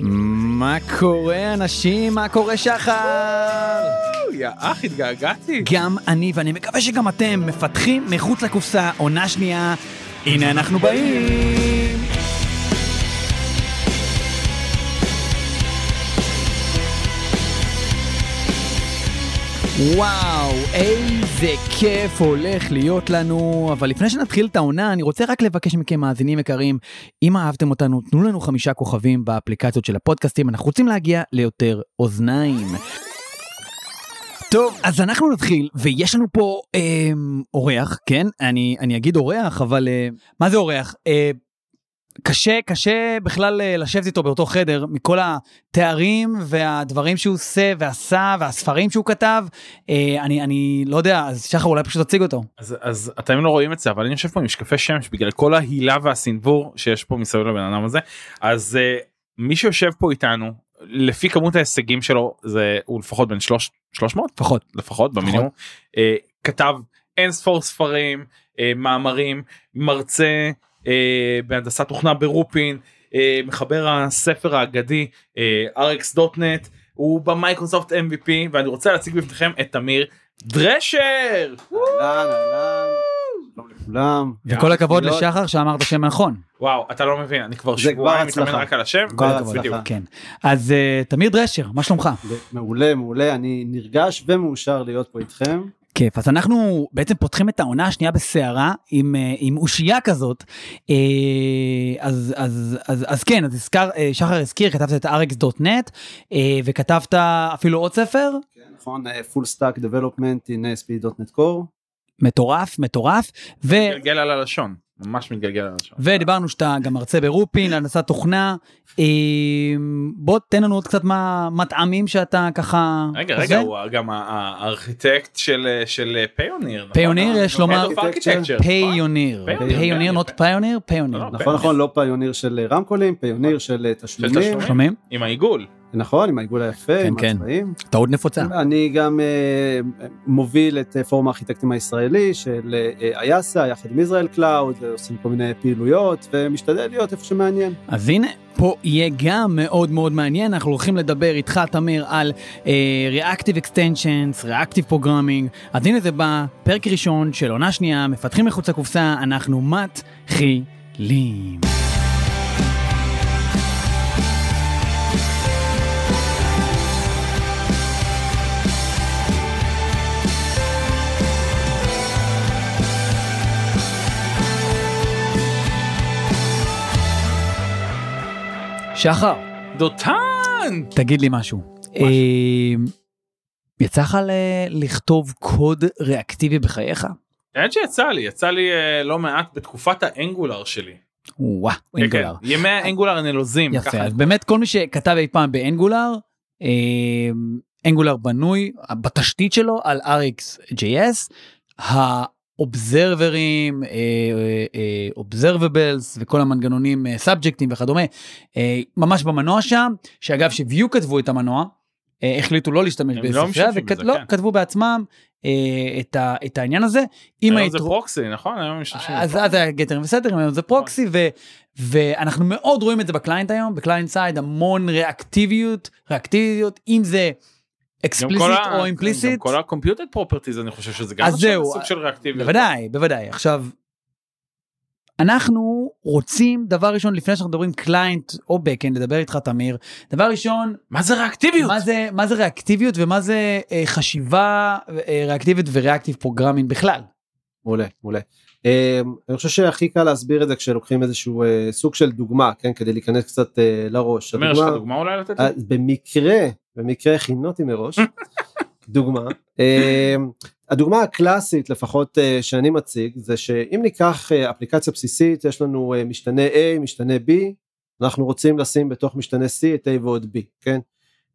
מה קורה אנשים? מה קורה שחר? יא אח, התגעגעתי. גם אני ואני מקווה שגם אתם מפתחים מחוץ לקופסה עונה שנייה. הנה אנחנו באים. וואו, איזה כיף הולך להיות לנו, אבל לפני שנתחיל את העונה, אני רוצה רק לבקש מכם מאזינים יקרים, אם אהבתם אותנו, תנו לנו חמישה כוכבים באפליקציות של הפודקאסטים, אנחנו רוצים להגיע ליותר אוזניים. טוב, אז אנחנו נתחיל, ויש לנו פה אה, אורח, כן? אני, אני אגיד אורח, אבל אה, מה זה אורח? אה, קשה, קשה בכלל אה, לשבת איתו באותו חדר, מכל התארים והדברים שהוא עושה ועשה והספרים שהוא כתב. אה, אני, אני לא יודע, אז שחר אולי פשוט תציג אותו. אז, אז אתם לא רואים את זה, אבל אני יושב פה עם משקפי שמש בגלל כל ההילה והסנוור שיש פה מסביב לבן אדם הזה. אז אה, מי שיושב פה איתנו, לפי כמות ההישגים שלו, זה הוא לפחות בין שלוש, 300? לפחות. לפחות במינימום. אה, כתב אין ספור ספרים, אה, מאמרים, מרצה. אה, בהנדסת תוכנה ברופין, אה, מחבר הספר האגדי אה, RX.NET, הוא במייקרוסופט MVP ואני רוצה להציג בפניכם את תמיר דרשר. אהלן, אהלן, שלום לכולם. וכל הכבוד לשחר שאמרת שם נכון. וואו אתה לא מבין אני כבר שבועיים מתאמן. רק על השם. הצלחה. בדיוק. כן. אז תמיר דרשר, מה שלומך? מעולה, מעולה, אני נרגש ומאושר להיות פה איתכם. כיף. אז אנחנו בעצם פותחים את העונה השנייה בסערה עם, אה, עם אושייה כזאת. אה, אז, אז, אז, אז כן, אז הזכר, אה, שחר הזכיר, כתבת את rx.net וכתבת אפילו עוד ספר. נכון, אה, full stack development in ASP.NET Core. מטורף, מטורף. ו... מתגלגל על הלשון ממש מתגלגל על הלשון. ודיברנו שאתה גם מרצה ברופין, הנדסת תוכנה. אה, בוא תן לנו עוד קצת מה מטעמים שאתה ככה... רגע. רגע הוא גם הארכיטקט של של פיוניר. נכון? פיוניר, יש לומר-? פיוניר, פיוניר, פיוניר, not יפה. פיוניר, פיוניר. נכון, נכון, לא Pioneer של רמקולים, Payoneer של אה, תשלומים. תשלומים. עם העיגול. נכון, עם העיגול היפה, כן, עם כן. הצבעים. טעות נפוצה. אני גם אה, מוביל את אה, פורום הארכיטקטים הישראלי של אה, IASA, יחד עם ישראל קלאוד, ועושים כל מיני פעילויות, ומשתדל להיות איפה שמעניין. אז הנה, פה יהיה גם מאוד מאוד מעניין, אנחנו הולכים לדבר איתך, תמיר, על אה, Reactive Extensions, Reactive Programming, אז הנה זה בא, פרק ראשון של עונה שנייה, מפתחים מחוץ לקופסה, אנחנו מתחילים. שחר, דותן! תגיד לי משהו. אה, יצא לך לכתוב קוד ריאקטיבי בחייך? האמת שיצא לי יצא לי אה, לא מעט בתקופת האנגולר שלי. וואו, כן, אנגולר. כן. ימי האנגולר הנלוזים. יפה. אז באמת כל מי שכתב אי פעם באנגולר, אה, אנגולר בנוי בתשתית שלו על RxJS, האובזרברים, observables וכל המנגנונים, subjectים וכדומה, אה, ממש במנוע שם, שאגב ש Vue כתבו את המנוע, אה, החליטו לא להשתמש לא בספרייה, לא, כן. כתבו בעצמם אה, את ה- את העניין הזה. היום זה היתרו- proxy נכון? היום משתמשים אז ב proxy. אז היה getterים ו setterים, היום זה proxy, ו, ואנחנו מאוד רואים את זה ב client היום, ב client side המון ריאקטיביות, ריאקטיביות, אם זה גם explicit כל ה- או גם כל ה- computed properties אני חושב שזה גם זהו, סוג של ריאקטיביות. בוודאי, בוודאי. עכשיו, אנחנו רוצים, דבר ראשון, לפני שאנחנו מדברים client או backend, לדבר איתך תמיר, דבר ראשון, מה זה ריאקטיביות? מה זה, מה זה ריאקטיביות ומה זה אה, חשיבה אה, ריאקטיבית ו reactive programming בכלל. מעולה, מעולה. אה, אני חושב שהכי קל להסביר את זה כשלוקחים איזשהו אה, סוג של דוגמה, כן, כדי להיכנס קצת אה, לראש. אומר, יש לך הדוגמה- דוגמה אולי לתת? אה, במקרה, במקרה הכינותי מראש, דוגמה. אה, הדוגמה הקלאסית לפחות אה, שאני מציג זה שאם ניקח אה, אפליקציה בסיסית יש לנו אה, משתנה A, משתנה B, אנחנו רוצים לשים בתוך משתנה C את A ועוד B, כן?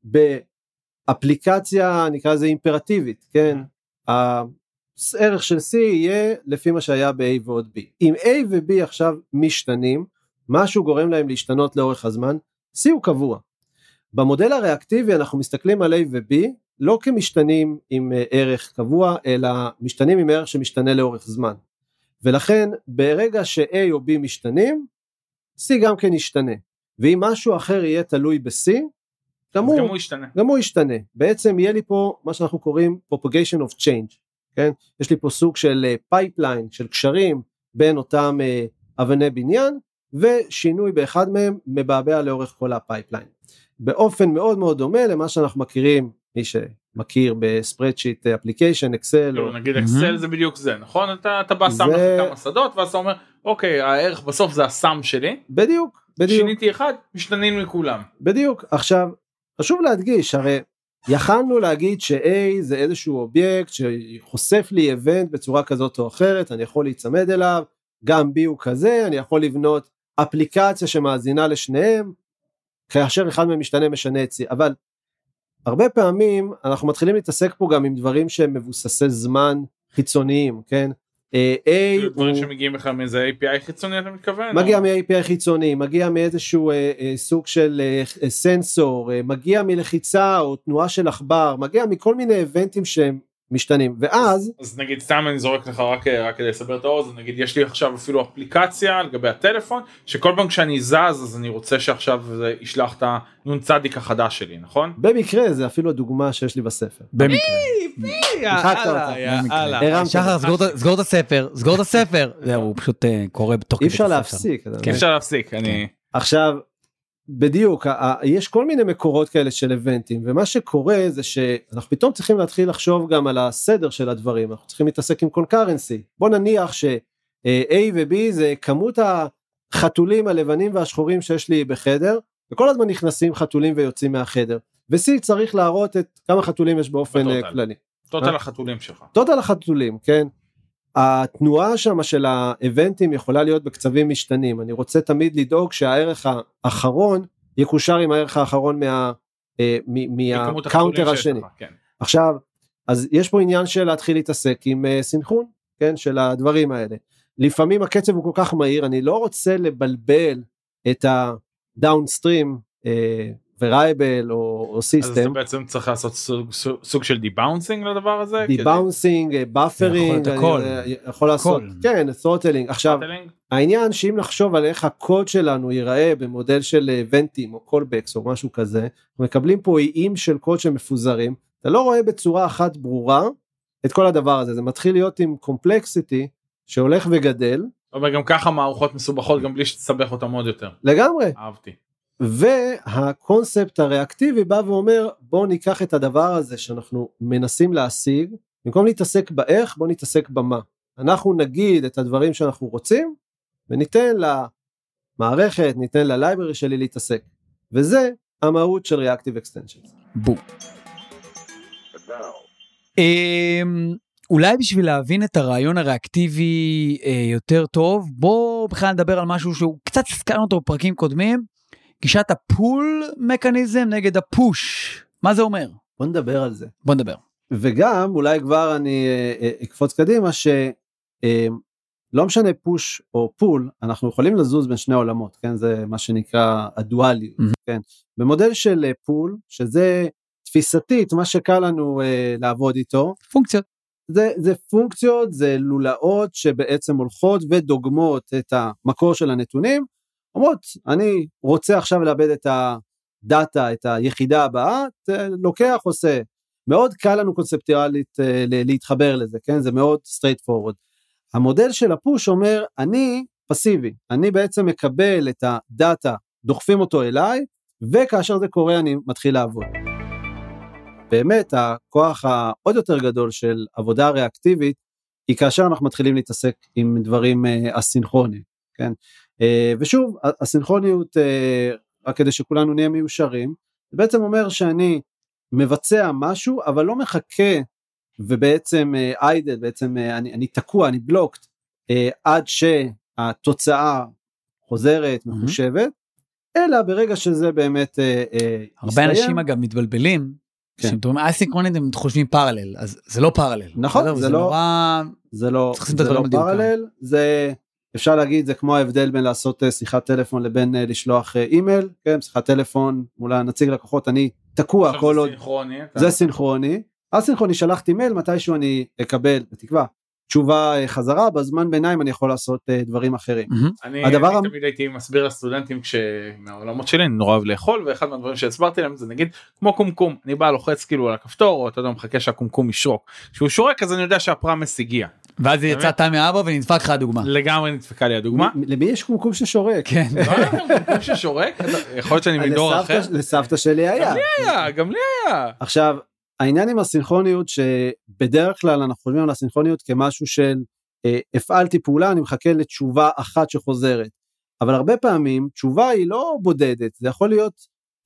באפליקציה נקרא לזה אימפרטיבית, כן? הערך של C יהיה לפי מה שהיה ב-A ועוד B. אם A ו-B עכשיו משתנים, משהו גורם להם להשתנות לאורך הזמן, C הוא קבוע. במודל הריאקטיבי אנחנו מסתכלים על A ו-B לא כמשתנים עם אה, ערך קבוע, אלא משתנים עם ערך שמשתנה לאורך זמן. ולכן ברגע ש-A או B משתנים, C גם כן ישתנה. ואם משהו אחר יהיה תלוי ב-C, גם הוא, גם הוא ישתנה. גם הוא ישתנה. בעצם יהיה לי פה מה שאנחנו קוראים propagation of change, כן? יש לי פה סוג של pipeline, של קשרים בין אותם אה, אבני בניין, ושינוי באחד מהם מבעבע לאורך כל ה pipeline. באופן מאוד מאוד דומה למה שאנחנו מכירים, מי שמכיר ב-spreadsheet application, אקסל, כאילו, נגיד מהמם. אקסל זה בדיוק זה נכון אתה אתה בא שם לך כמה שדות ואז אתה אומר אוקיי הערך בסוף זה ה-sum שלי בדיוק, בדיוק. שיניתי אחד משתנים מכולם. בדיוק. עכשיו, חשוב להדגיש, הרי יכלנו להגיד ש-A זה איזשהו אובייקט שחושף לי event בצורה כזאת או אחרת, אני יכול להיצמד אליו, גם B הוא כזה, אני יכול לבנות אפליקציה שמאזינה לשניהם, כאשר אחד מהם משתנה משנה את C, אבל הרבה פעמים אנחנו מתחילים להתעסק פה גם עם דברים שהם מבוססי זמן חיצוניים, כן? אה, A כאילו הוא... דברים שמגיעים לך מאיזה API חיצוני אתה מתכוון? מגיע או- מ-API חיצוני, מגיע מאיזשהו אה, אה, סוג של אה, סנסור, מגיע מלחיצה או תנועה של עכבר, מגיע מכל מיני איבנטים שהם משתנים, ואז, אז נגיד סתם אני זורק לך רק רק כדי לסבר את האוזן נגיד יש לי עכשיו אפילו אפליקציה לגבי הטלפון שכל פעם כשאני זז אז אני רוצה שעכשיו זה ישלח את הנ"צ החדש שלי נכון? במקרה זה אפילו הדוגמה שיש לי בספר. במקרה. סגור את הספר, סגור את הספר. זהו, הוא פשוט אה, קורא בתוך אי כדי אפשר הספר. להפסיק. מבין? אפשר להפסיק אני עכשיו, בדיוק, יש כל מיני מקורות כאלה של איבנטים, ומה שקורה זה שאנחנו פתאום צריכים להתחיל לחשוב גם על הסדר של הדברים, אנחנו צריכים להתעסק עם קונקרנסי. בוא נניח ש-A ו-B זה כמות החתולים הלבנים והשחורים שיש לי בחדר, וכל הזמן נכנסים חתולים ויוצאים מהחדר. ו-C צריך להראות את כמה חתולים יש באופן אה, ב-total. כללי. טוטל החתולים שלך. טוטל החתולים, כן? התנועה שם של ה-eventים יכולה להיות בקצבים משתנים, אני רוצה תמיד לדאוג שהערך האחרון יקושר עם הערך האחרון מה, אה, מה-counter השני. כן. עכשיו, אז יש פה עניין של להתחיל להתעסק עם אה, סינכרון, כן, של הדברים האלה. לפעמים הקצב הוא כל כך מהיר, אני לא רוצה לבלבל את הדאונסטרים, וריבל או, או אז אתה סיסטם, בעצם צריך לעשות סוג- סוג- סוג של debouncing לדבר הזה? דיבאונסינג, באפרינג, יכול הכל. יכול לעשות, הכל. כן, throttling. עכשיו, throttling? העניין שאם נחשוב על איך הקוד שלנו ייראה במודל של eventים או callbacks או משהו כזה, מקבלים פה איים של קוד שמפוזרים, אתה לא רואה בצורה אחת ברורה את כל הדבר הזה, זה מתחיל להיות עם complexity שהולך וגדל אבל גם ככה מערכות מסובכות גם בלי שתסבך אותם עוד יותר. לגמרי, אהבתי. והקונספט הריאקטיבי בא ואומר בואו ניקח את הדבר הזה שאנחנו מנסים להשיג, במקום להתעסק באיך בואו נתעסק במה. אנחנו נגיד את הדברים שאנחנו רוצים וניתן למערכת, ניתן ללייברי שלי להתעסק. וזה המהות של Reactive Extensions. בום. אמ, אולי בשביל להבין את הרעיון הריאקטיבי אה, יותר טוב, בוא בכלל נדבר על משהו שהוא קצת הזכרנו אותו בפרקים קודמים, גישת הפול מקניזם נגד הפוש. מה זה אומר? בוא נדבר על זה. בוא נדבר. וגם אולי כבר אני אה, אה, אקפוץ קדימה שלא משנה פוש או פול אנחנו יכולים לזוז בין שני עולמות כן זה מה שנקרא הדואליות Mhm. כן במודל של אה, פול שזה תפיסתית מה שקל לנו אה, לעבוד איתו פונקציות. זה, זה פונקציות זה לולאות שבעצם הולכות ודוגמות את המקור של הנתונים אומרות אני רוצה עכשיו לאבד את הדאטה את היחידה הבאה לוקח עושה מאוד קל לנו קונספטואלית אה, להתחבר לזה, כן? זה מאוד straight forward. המודל של הפוש אומר, אני פסיבי, אני בעצם מקבל את הדאטה, דוחפים אותו אליי, וכאשר זה קורה אני מתחיל לעבוד. באמת הכוח העוד יותר גדול של עבודה ריאקטיבית, היא כאשר אנחנו מתחילים להתעסק עם דברים אה, אסינכרוניים, כן? אה, ושוב, הסינכרוניות, אה, רק כדי שכולנו נהיה מיושרים, זה בעצם אומר שאני מבצע משהו אבל לא מחכה ובעצם איידל בעצם אה, אני, אני תקוע אני בלוקט עד שהתוצאה חוזרת. מחושבת אלא ברגע שזה באמת הרבה יסתיים, אנשים אגב מתבלבלים. כן. כשהם אומרים אסינכרונית הם חושבים פרלל אז זה לא פרלל. נכון? זה זה לא- נורא זה לא, צריך לשים את זה הדברים לא על דיוקם. פרלל זה אפשר להגיד זה כמו ההבדל בין לעשות אה, שיחת טלפון לבין אה, לשלוח אה, אימייל כן? שיחת טלפון מול הנציג לקוחות אני תקוע כל זה עוד סינכרוני, זה סינכרוני. אסינכרוני שלחתי מייל מתישהו אני אקבל בתקווה תשובה חזרה, בזמן ביניים אני יכול לעשות דברים אחרים. אני, הדבר אני המ- תמיד הייתי מסביר לסטודנטים כשמהעולמות שלי אני נורא אוהב לאכול ואחד מהדברים שהסברתי להם זה נגיד כמו קומקום אני בא לוחץ כאילו על הכפתור או אתה יודע מחכה שהקומקום ישרוק. כשהוא שורק אז אני יודע שהפרמס הגיע ואז יצאת מאבא ונדפק לך הדוגמה. לגמרי נדפקה לי הדוגמה. למי יש קומקום ששורק? כן. לא היה לכם קומקום ששורק יכול להיות שאני מדור לסבתא- אחר. לסבתא שלי היה. גם לי היה גם לי היה. עכשיו, העניין עם אסינכרוניות שבדרך כלל אנחנו חושבים על אסינכרוניות כמשהו של אה, הפעלתי פעולה, אני מחכה לתשובה אחת שחוזרת. אבל הרבה פעמים תשובה היא לא בודדת, זה יכול להיות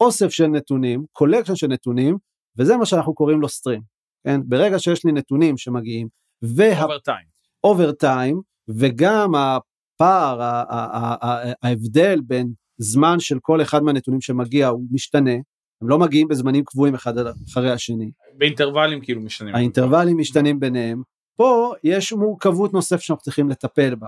אוסף של נתונים, collection של נתונים, וזה מה שאנחנו קוראים לו stream. כן? ברגע שיש לי נתונים שמגיעים, over time. וה-over time, וגם הפער, ההבדל בין זמן של כל אחד מהנתונים שמגיע הוא משתנה, הם לא מגיעים בזמנים קבועים אחד אחרי השני. באינטרוולים כאילו משתנים. האינטרוולים משתנים ביניהם, פה יש מורכבות נוספת שאנחנו צריכים לטפל בה.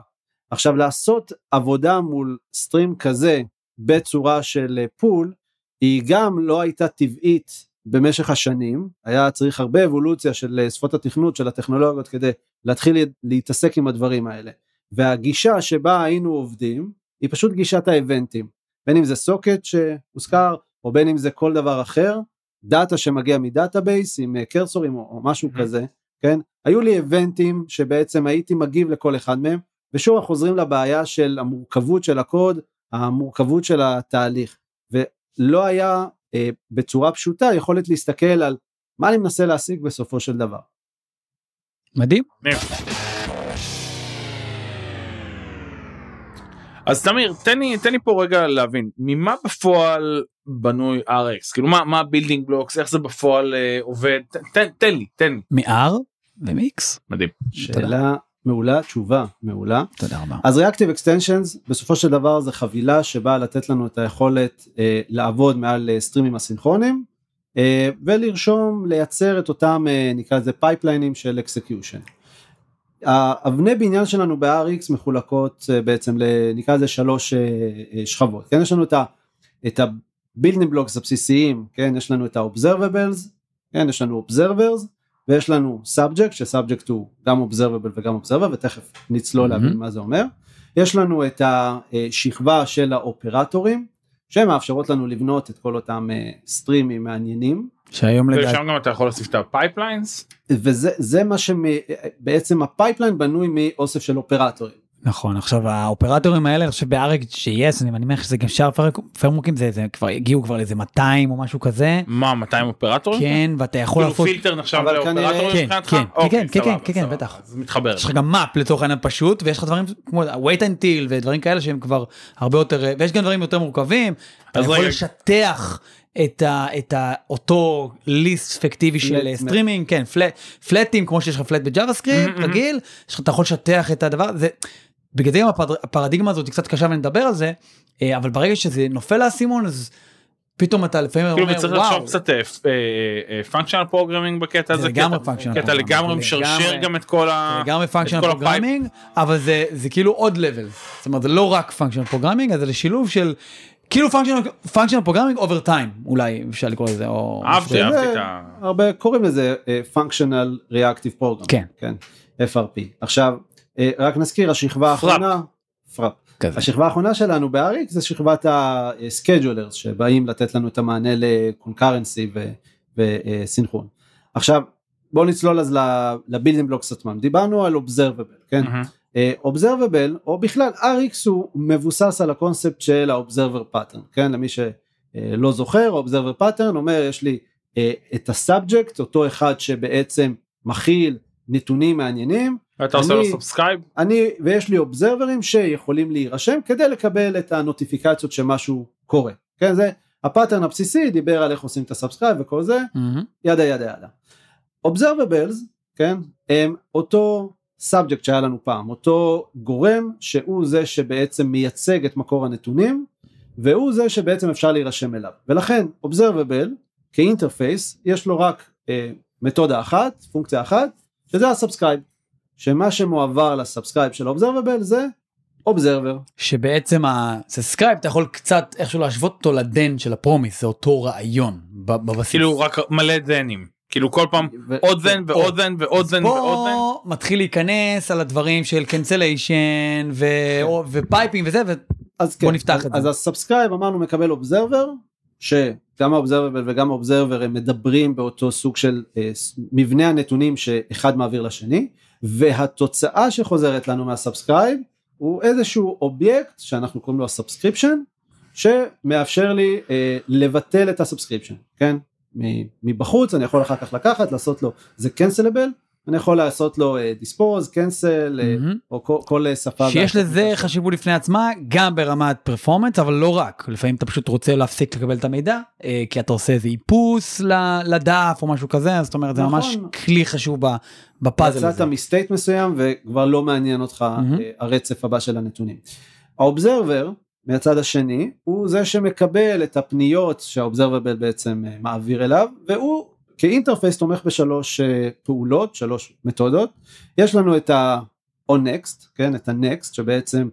עכשיו לעשות עבודה מול סטרים כזה בצורה של אה, פול, היא גם לא הייתה טבעית במשך השנים, היה צריך הרבה אבולוציה של אה, שפות התכנות של הטכנולוגיות כדי להתחיל להתעסק עם הדברים האלה. והגישה שבה היינו עובדים היא פשוט גישת ה-eventים, בין אם זה socket שהוזכר או בין אם זה כל דבר אחר, data שמגיע מ-database עם אה, cursorים או, או משהו. כזה, כן? היו לי eventים שבעצם הייתי מגיב לכל אחד מהם, ושוב אנחנו חוזרים לבעיה של המורכבות של הקוד, המורכבות של התהליך, ולא היה אה, בצורה פשוטה יכולת להסתכל על מה אני מנסה להשיג בסופו של דבר. מדהים. אז תמיר תן לי תן לי פה רגע להבין ממה בפועל בנוי RX כאילו מה מה building blocks איך זה בפועל אה, עובד ת- תן תן לי תן לי מ-R ומיקס. מדהים. שאלה מעולה, תשובה מעולה. תודה רבה. אז Reactive Extensions בסופו של דבר זה חבילה שבאה לתת לנו את היכולת אה, לעבוד מעל אה, streamים אסינכרונים אה, ולרשום לייצר את אותם אה, נקרא לזה pipelineים של execution. האבני בניין שלנו ב-RX מחולקות אה, בעצם ל, נקרא לזה שלוש אה, אה, שכבות, כן יש לנו את ה... את ה-building blocks הבסיסיים, כן יש לנו את ה-observables, כן יש לנו observers ויש לנו subject שסאבג'קט הוא גם observable וגם observer ותכף נצלול מהמם. להבין מה זה אומר. יש לנו את השכבה של האופרטורים שמאפשרות לנו לבנות את כל אותם אה, סטרימים מעניינים שהיום לדעתי. ושם גם אתה יכול להוסיף את ה-pipelines וזה זה מה שבעצם ה-pipeline בנוי מאוסף של אופרטורים. נכון עכשיו האופרטורים האלה אני חושב ב-RxJS אני מניח שזה גם שאר frameworkים זה זה כבר הגיעו כבר לאיזה 200 או משהו כזה מה 200 אופרטורים? כן ואתה יכול כאילו לעשות פילטר נחשב לאופרטורים כן, מבחינתך? כן, אוקיי, כן, כן, כן, כן. בטח. אז מתחבר. יש לך גם map לצורך העניין פשוט ויש לך דברים כמו wait until ודברים כאלה שהם כבר הרבה יותר ויש גם דברים יותר מורכבים. אתה יכול. לשטח את, ה, את ה, אותו list פיקטיבי של סטרימינג כן flat, flatים כמו שיש לך flat ב-JavaScript. רגיל יש לך- אתה יכול לשטח את הדבר הזה. בגלל זה גם הפר- הפרדיגמה הזאת היא קצת קשה ונדבר על זה אה, אבל ברגע שזה נופל האסימון אז פתאום אתה לפעמים כאילו אומר וואו. לחשוב קצת functional programming בקטע זה הזה. לגמרי קטע-. לגמרי משרשר גם את כל ה... לגמרי פונקשיונל. פרוגרמינג אבל זה זה כאילו עוד level זאת אומרת זה לא רק functional programming אז זה שילוב של כאילו functional programming over time אולי אפשר לקרוא לזה או אהבתי. אהבתי את זה- ה... הרבה קוראים לזה אה, functional reactive program, כן. כן, FRP. עכשיו אה, רק נזכיר השכבה האחרונה, FRP. כזה. השכבה האחרונה שלנו ב-RX זה שכבת ה-schedulers שבאים לתת לנו את המענה ל-concurrency וסינכרון. עכשיו בואו נצלול אז ל-building blocks עצמם, דיברנו על observable, כן? observable או בכלל RX הוא מבוסס על הקונספט של ה-observer pattern כן למי שלא זוכר observer pattern אומר יש לי אה, את ה-subject אותו אחד שבעצם מכיל נתונים מעניינים ואתה עושה לו subscribe? אני ויש לי observerים שיכולים להירשם כדי לקבל את הנוטיפיקציות שמשהו קורה כן זה ה-pattern הבסיסי דיבר על איך עושים את ה-subscribe וכל זה מהמם. yada yada yada. Observables, כן, הם אותו subject שהיה לנו פעם, אותו גורם שהוא זה שבעצם מייצג את מקור הנתונים, והוא זה שבעצם אפשר להירשם אליו. ולכן Observable כ-interface יש לו רק אה, מתודה אחת, פונקציה אחת, שזה ה-subscribe. שמה שמועבר ל-subscribe של Observable זה Observer. שבעצם ה-subscribe אתה יכול קצת איכשהו להשוות אותו ל-then של ה-promise זה אותו רעיון בבסיס. כאילו רק מלא thenים. כאילו כל פעם ו- עוד ון ועוד ון ועוד ון ועוד ון. פה מתחיל להיכנס על הדברים של cancellation ו-piping וזה אז בוא כן, נפתח אז, את זה. אז הסאבסקרייב אמרנו מקבל אובזרבר, שגם האובזרבר וגם האובזרבר הם מדברים באותו סוג של אה, מבנה הנתונים שאחד מעביר לשני, והתוצאה שחוזרת לנו מה-subscribe הוא איזשהו אובייקט שאנחנו קוראים לו ה-subscription, שמאפשר לי אה, לבטל את ה subscription, כן? מבחוץ אני יכול אחר כך לקחת, לעשות לו, זה cancelable, אני יכול לעשות לו dispose, cancel, מהמם. או כל, כל אה, שפה. שיש לזה. חשיבות לפני עצמה גם ברמת performance אבל לא רק לפעמים אתה פשוט רוצה להפסיק לקבל את המידע אה, כי אתה עושה איזה איפוס לדף או משהו כזה אז זאת אומרת זה נכון. ממש כלי חשוב בפאזל יצאת הזה. מ state מסוים וכבר לא מעניין אותך. אה, הרצף הבא של הנתונים. האובזרבר מהצד השני הוא זה שמקבל את הפניות שהאובזרבר בעצם אה, מעביר אליו והוא כאינטרפייס תומך בשלוש אה, פעולות שלוש מתודות יש לנו את ה-on next כן את ה-next שבעצם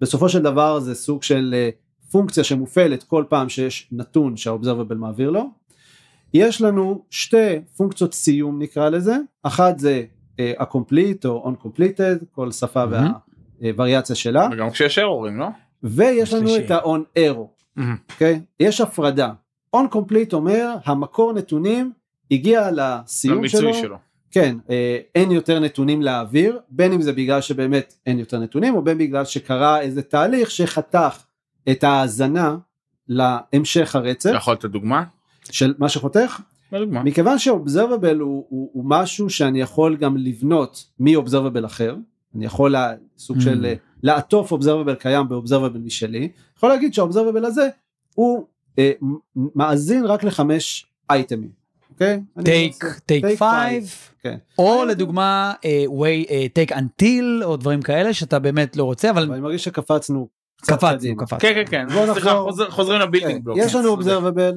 בסופו של דבר זה סוג של אה, פונקציה שמופעלת כל פעם שיש נתון שהאובזרבר מעביר לו. יש לנו שתי פונקציות סיום נקרא לזה אחת זה אה, ה-complete או on-completed כל שפה מהמם. והווריאציה שלה וגם כשיש ארורים לא? ויש לנו שלישי. את ה-on arrow אוקיי? יש הפרדה. on complete אומר המקור נתונים הגיע לסיום שלו, שלו. כן, אה, אין יותר נתונים להעביר, בין אם זה בגלל שבאמת אין יותר נתונים, או בין בגלל שקרה איזה תהליך שחתך את ההאזנה להמשך הרצף אתה יכול לתת דוגמה? של מה שחותך, מה דוגמה? מכיוון ש observable הוא, הוא, הוא משהו שאני יכול גם לבנות מ observable אחר, אני יכול לה, סוג Mm. של אה, לעטוף observable קיים ב observable משלי, יכול להגיד שה observable הזה הוא אה, מאזין רק לחמש אייטמים, אוקיי? טייק טייק take פייב כן. או לדוגמה take until או דברים כאלה שאתה באמת לא רוצה אבל אבל אני מרגיש שקפצנו קצת קפצנו קדימה. קפצנו. כן כן כן. סליחה נחזור. חוזר- חוזרים כן, ל building block. יש לנו observable,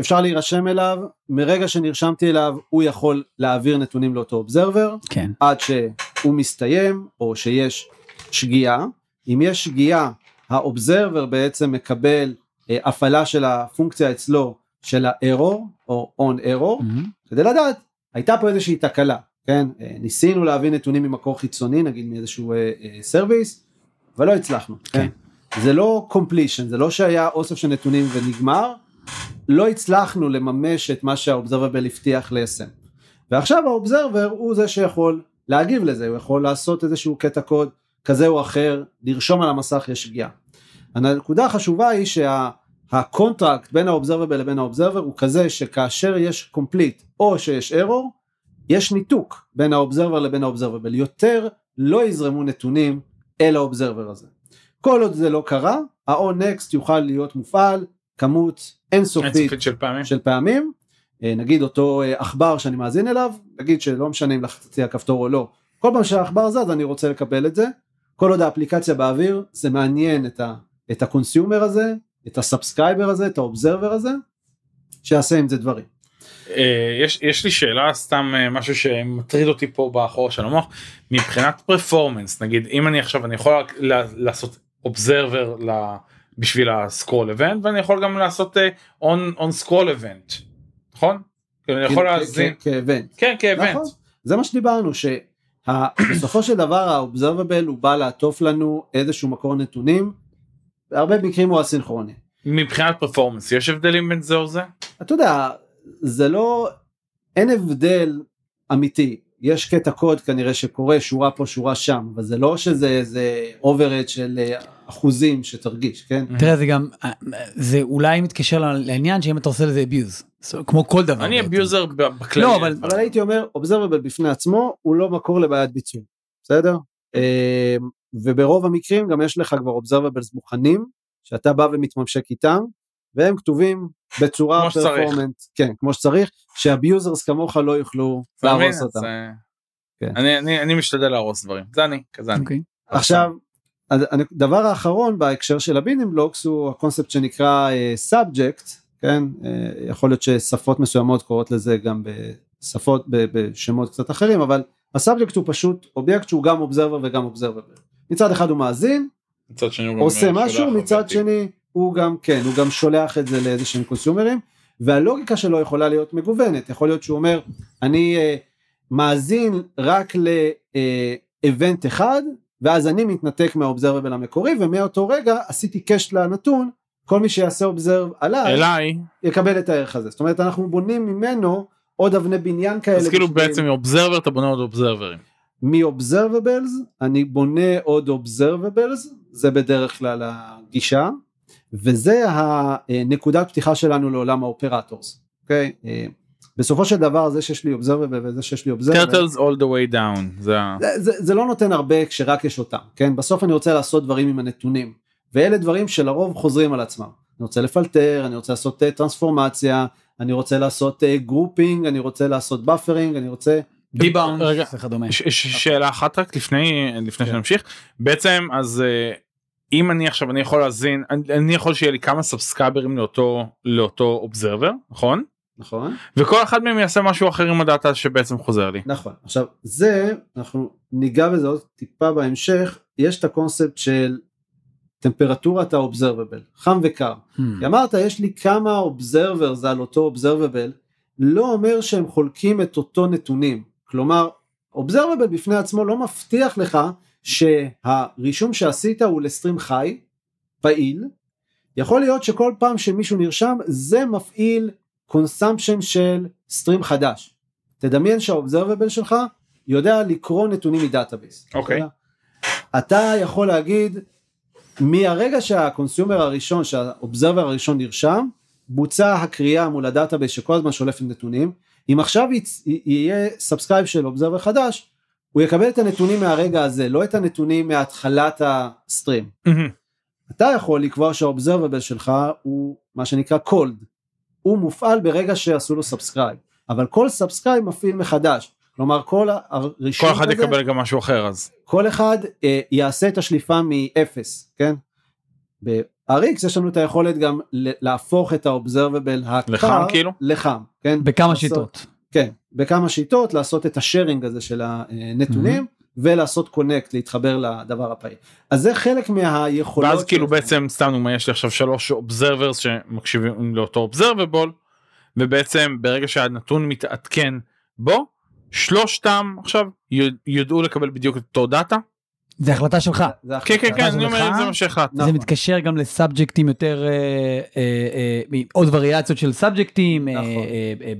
אפשר להירשם אליו, מרגע שנרשמתי אליו הוא יכול להעביר נתונים לאותו observer, כן. עד שהוא מסתיים או שיש שגיאה. אם יש שגיאה, ה observer בעצם מקבל אה, הפעלה של הפונקציה אצלו של ה-error או on error, מהמם. כדי לדעת, הייתה פה איזושהי תקלה, כן? אה, ניסינו להביא נתונים ממקור חיצוני, נגיד מאיזשהו service, אבל לא הצלחנו, כן? זה לא completion, זה לא שהיה אוסף של נתונים ונגמר, לא הצלחנו לממש את מה שה observable הבטיח ליישם. ועכשיו ה observer הוא זה שיכול להגיב לזה, הוא יכול לעשות איזשהו קטע קוד כזה או אחר, לרשום על המסך יש שגיאה. הנקודה החשובה היא שה contract בין ה observable לבין ה observer הוא כזה שכאשר יש complete או שיש error, יש ניתוק בין ה observable לבין ה observer, יותר לא יזרמו נתונים אל ה observer הזה. כל עוד זה לא קרה, ה-on next יוכל להיות מופעל כמות אינסופית של פעמים. של פעמים, אה, נגיד אותו אה, עכבר שאני מאזין אליו, נגיד שלא משנה אם לחצתי על כפתור או לא, כל פעם שהעכבר זז אני רוצה לקבל את זה, כל עוד האפליקציה באוויר זה מעניין את, ה, את ה consumer הזה, את ה subscriber הזה, את ה observer הזה, שיעשה עם זה דברים. אה, יש יש לי שאלה סתם אה, משהו שמטריד אותי פה באחורה של המוח מבחינת performance נגיד אם אני עכשיו אני יכול לעשות observer בשביל ה scroll event ואני יכול גם לעשות on scroll event נכון? כאילו, אני יכול כ- להאזין כ event. כן כ event נכון, זה מה שדיברנו, שבסופו של דבר ה observable הוא בא לעטוף לנו איזשהו מקור נתונים, בהרבה מקרים הוא אסינכרוני. מבחינת performance יש הבדלים בין זה או זה? אתה יודע, זה לא, אין הבדל אמיתי. יש קטע קוד כנראה שקורה שורה פה שורה שם, אבל זה לא שזה איזה overhead של אה, אחוזים שתרגיש, כן? תראה זה גם אה, זה אולי מתקשר לעניין שאם אתה עושה לזה abuse So, כמו כל דבר. אני. abuser בכללי. לא, אבל- אבל הייתי אומר, observable בפני עצמו הוא לא מקור לבעיית ביצוע, בסדר? אה, וברוב המקרים גם יש לך כבר observables מוכנים, שאתה בא ומתממשק איתם, והם כתובים בצורה. performant, כן, כמו שצריך, שה abusers כמוך לא יוכלו? להרוס אותם. אז, אה, כן. אני- אני אני משתדל להרוס דברים זה אני כזה אני. אוקיי. עכשיו, הדבר האחרון בהקשר של ה building blocks הוא הקונספט שנקרא subject, כן, אה, יכול להיות ששפות מסוימות קוראות לזה גם בשפות, בשמות קצת אחרים, אבל ה subject הוא פשוט אובייקט שהוא גם observer וגם observable. מצד אחד הוא מאזין, מצד שני הוא עושה משהו, מצד. שני הוא גם, כן, הוא גם שולח את זה לאיזה שהם consumer ים, והלוגיקה שלו יכולה להיות מגוונת, יכול להיות שהוא אומר, אני uh, מאזין רק ל event אחד, ואז אני מתנתק מה observable המקורי, ומאותו רגע עשיתי cache לנתון, כל מי שיעשה observe עליי, אליי, יקבל את הערך הזה. זאת אומרת, אנחנו בונים ממנו עוד אבני בניין כאלה. אז כאילו בשביל- בעצם מאובזרבר אתה בונה עוד אובזרברים. מ-observables אני בונה עוד observables זה בדרך כלל הגישה וזה הנקודת פתיחה שלנו לעולם האופרטורס. אוקיי? אה, בסופו של דבר זה שיש לי observable וזה שיש לי observable turtles all the way down. זה, זה, זה לא נותן הרבה כשרק יש אותם כן בסוף אני רוצה לעשות דברים עם הנתונים ואלה דברים שלרוב חוזרים על עצמם. אני רוצה לפלטר אני רוצה לעשות אה, טרנספורמציה אני רוצה לעשות grouping אני רוצה לעשות buffering אני רוצה debounce רגע. וכדומה. ש- שאלה אחת רק לפני לפני כן. שנמשיך בעצם אז אה, אם אני עכשיו אני יכול להאזין אני, אני יכול שיהיה לי כמה subscriber ים לאותו לאותו observable נכון נכון וכל אחד מהם יעשה משהו אחר עם הדאטה שבעצם חוזר לי. נכון עכשיו זה אנחנו ניגע בזה עוד טיפה בהמשך יש את הקונספט של טמפרטורת ה observable חם וקר Hmm. כי אמרת יש לי כמה observers על אותו observable לא אומר שהם חולקים את אותו נתונים כלומר observable בפני עצמו לא מבטיח לך שהרישום שעשית הוא ל stream חי פעיל יכול להיות שכל פעם שמישהו נרשם זה מפעיל consumption של stream חדש תדמיין שה observable שלך יודע לקרוא נתונים מ database. אוקיי. בסדר? אתה יכול להגיד מהרגע שה consumer הראשון שה observer הראשון נרשם בוצע הקריאה מול ה database שכל הזמן שולף נתונים. אם עכשיו יצ- יהיה subscribe של observer חדש הוא יקבל את הנתונים מהרגע הזה לא את הנתונים מהתחלת ה stream. אתה יכול לקבוע שה observable שלך הוא מה שנקרא cold. הוא מופעל ברגע שעשו לו subscribe. אבל כל subscribe מפעיל מחדש כלומר כל הרישום כל אחד הזה, יקבל גם משהו אחר אז כל אחד אה, יעשה את השליפה מאפס, כן? ב-RX יש לנו את היכולת גם להפוך את ה observable הקר לחם, כאילו? לחם, כן? בכמה לעשות- שיטות. כן, בכמה שיטות לעשות את ה sharing הזה של הנתונים ולעשות connect, להתחבר לדבר הפעיל. אז זה חלק מהיכולות. ואז כאילו. בעצם סתם דוגמא יש לי עכשיו שלוש observers שמקשיבים לאותו observable ובעצם ברגע שהנתון מתעדכן בו שלושתם עכשיו י- ידעו לקבל בדיוק את אותו דאטה. זה החלטה שלך. זה כן כן כן אני? אומר זה מה שהחלטת. נכון. זה מתקשר גם לסאבג'קטים יותר, אה, אה, אה, עוד וריאציות של סאבג'קטים, נכון.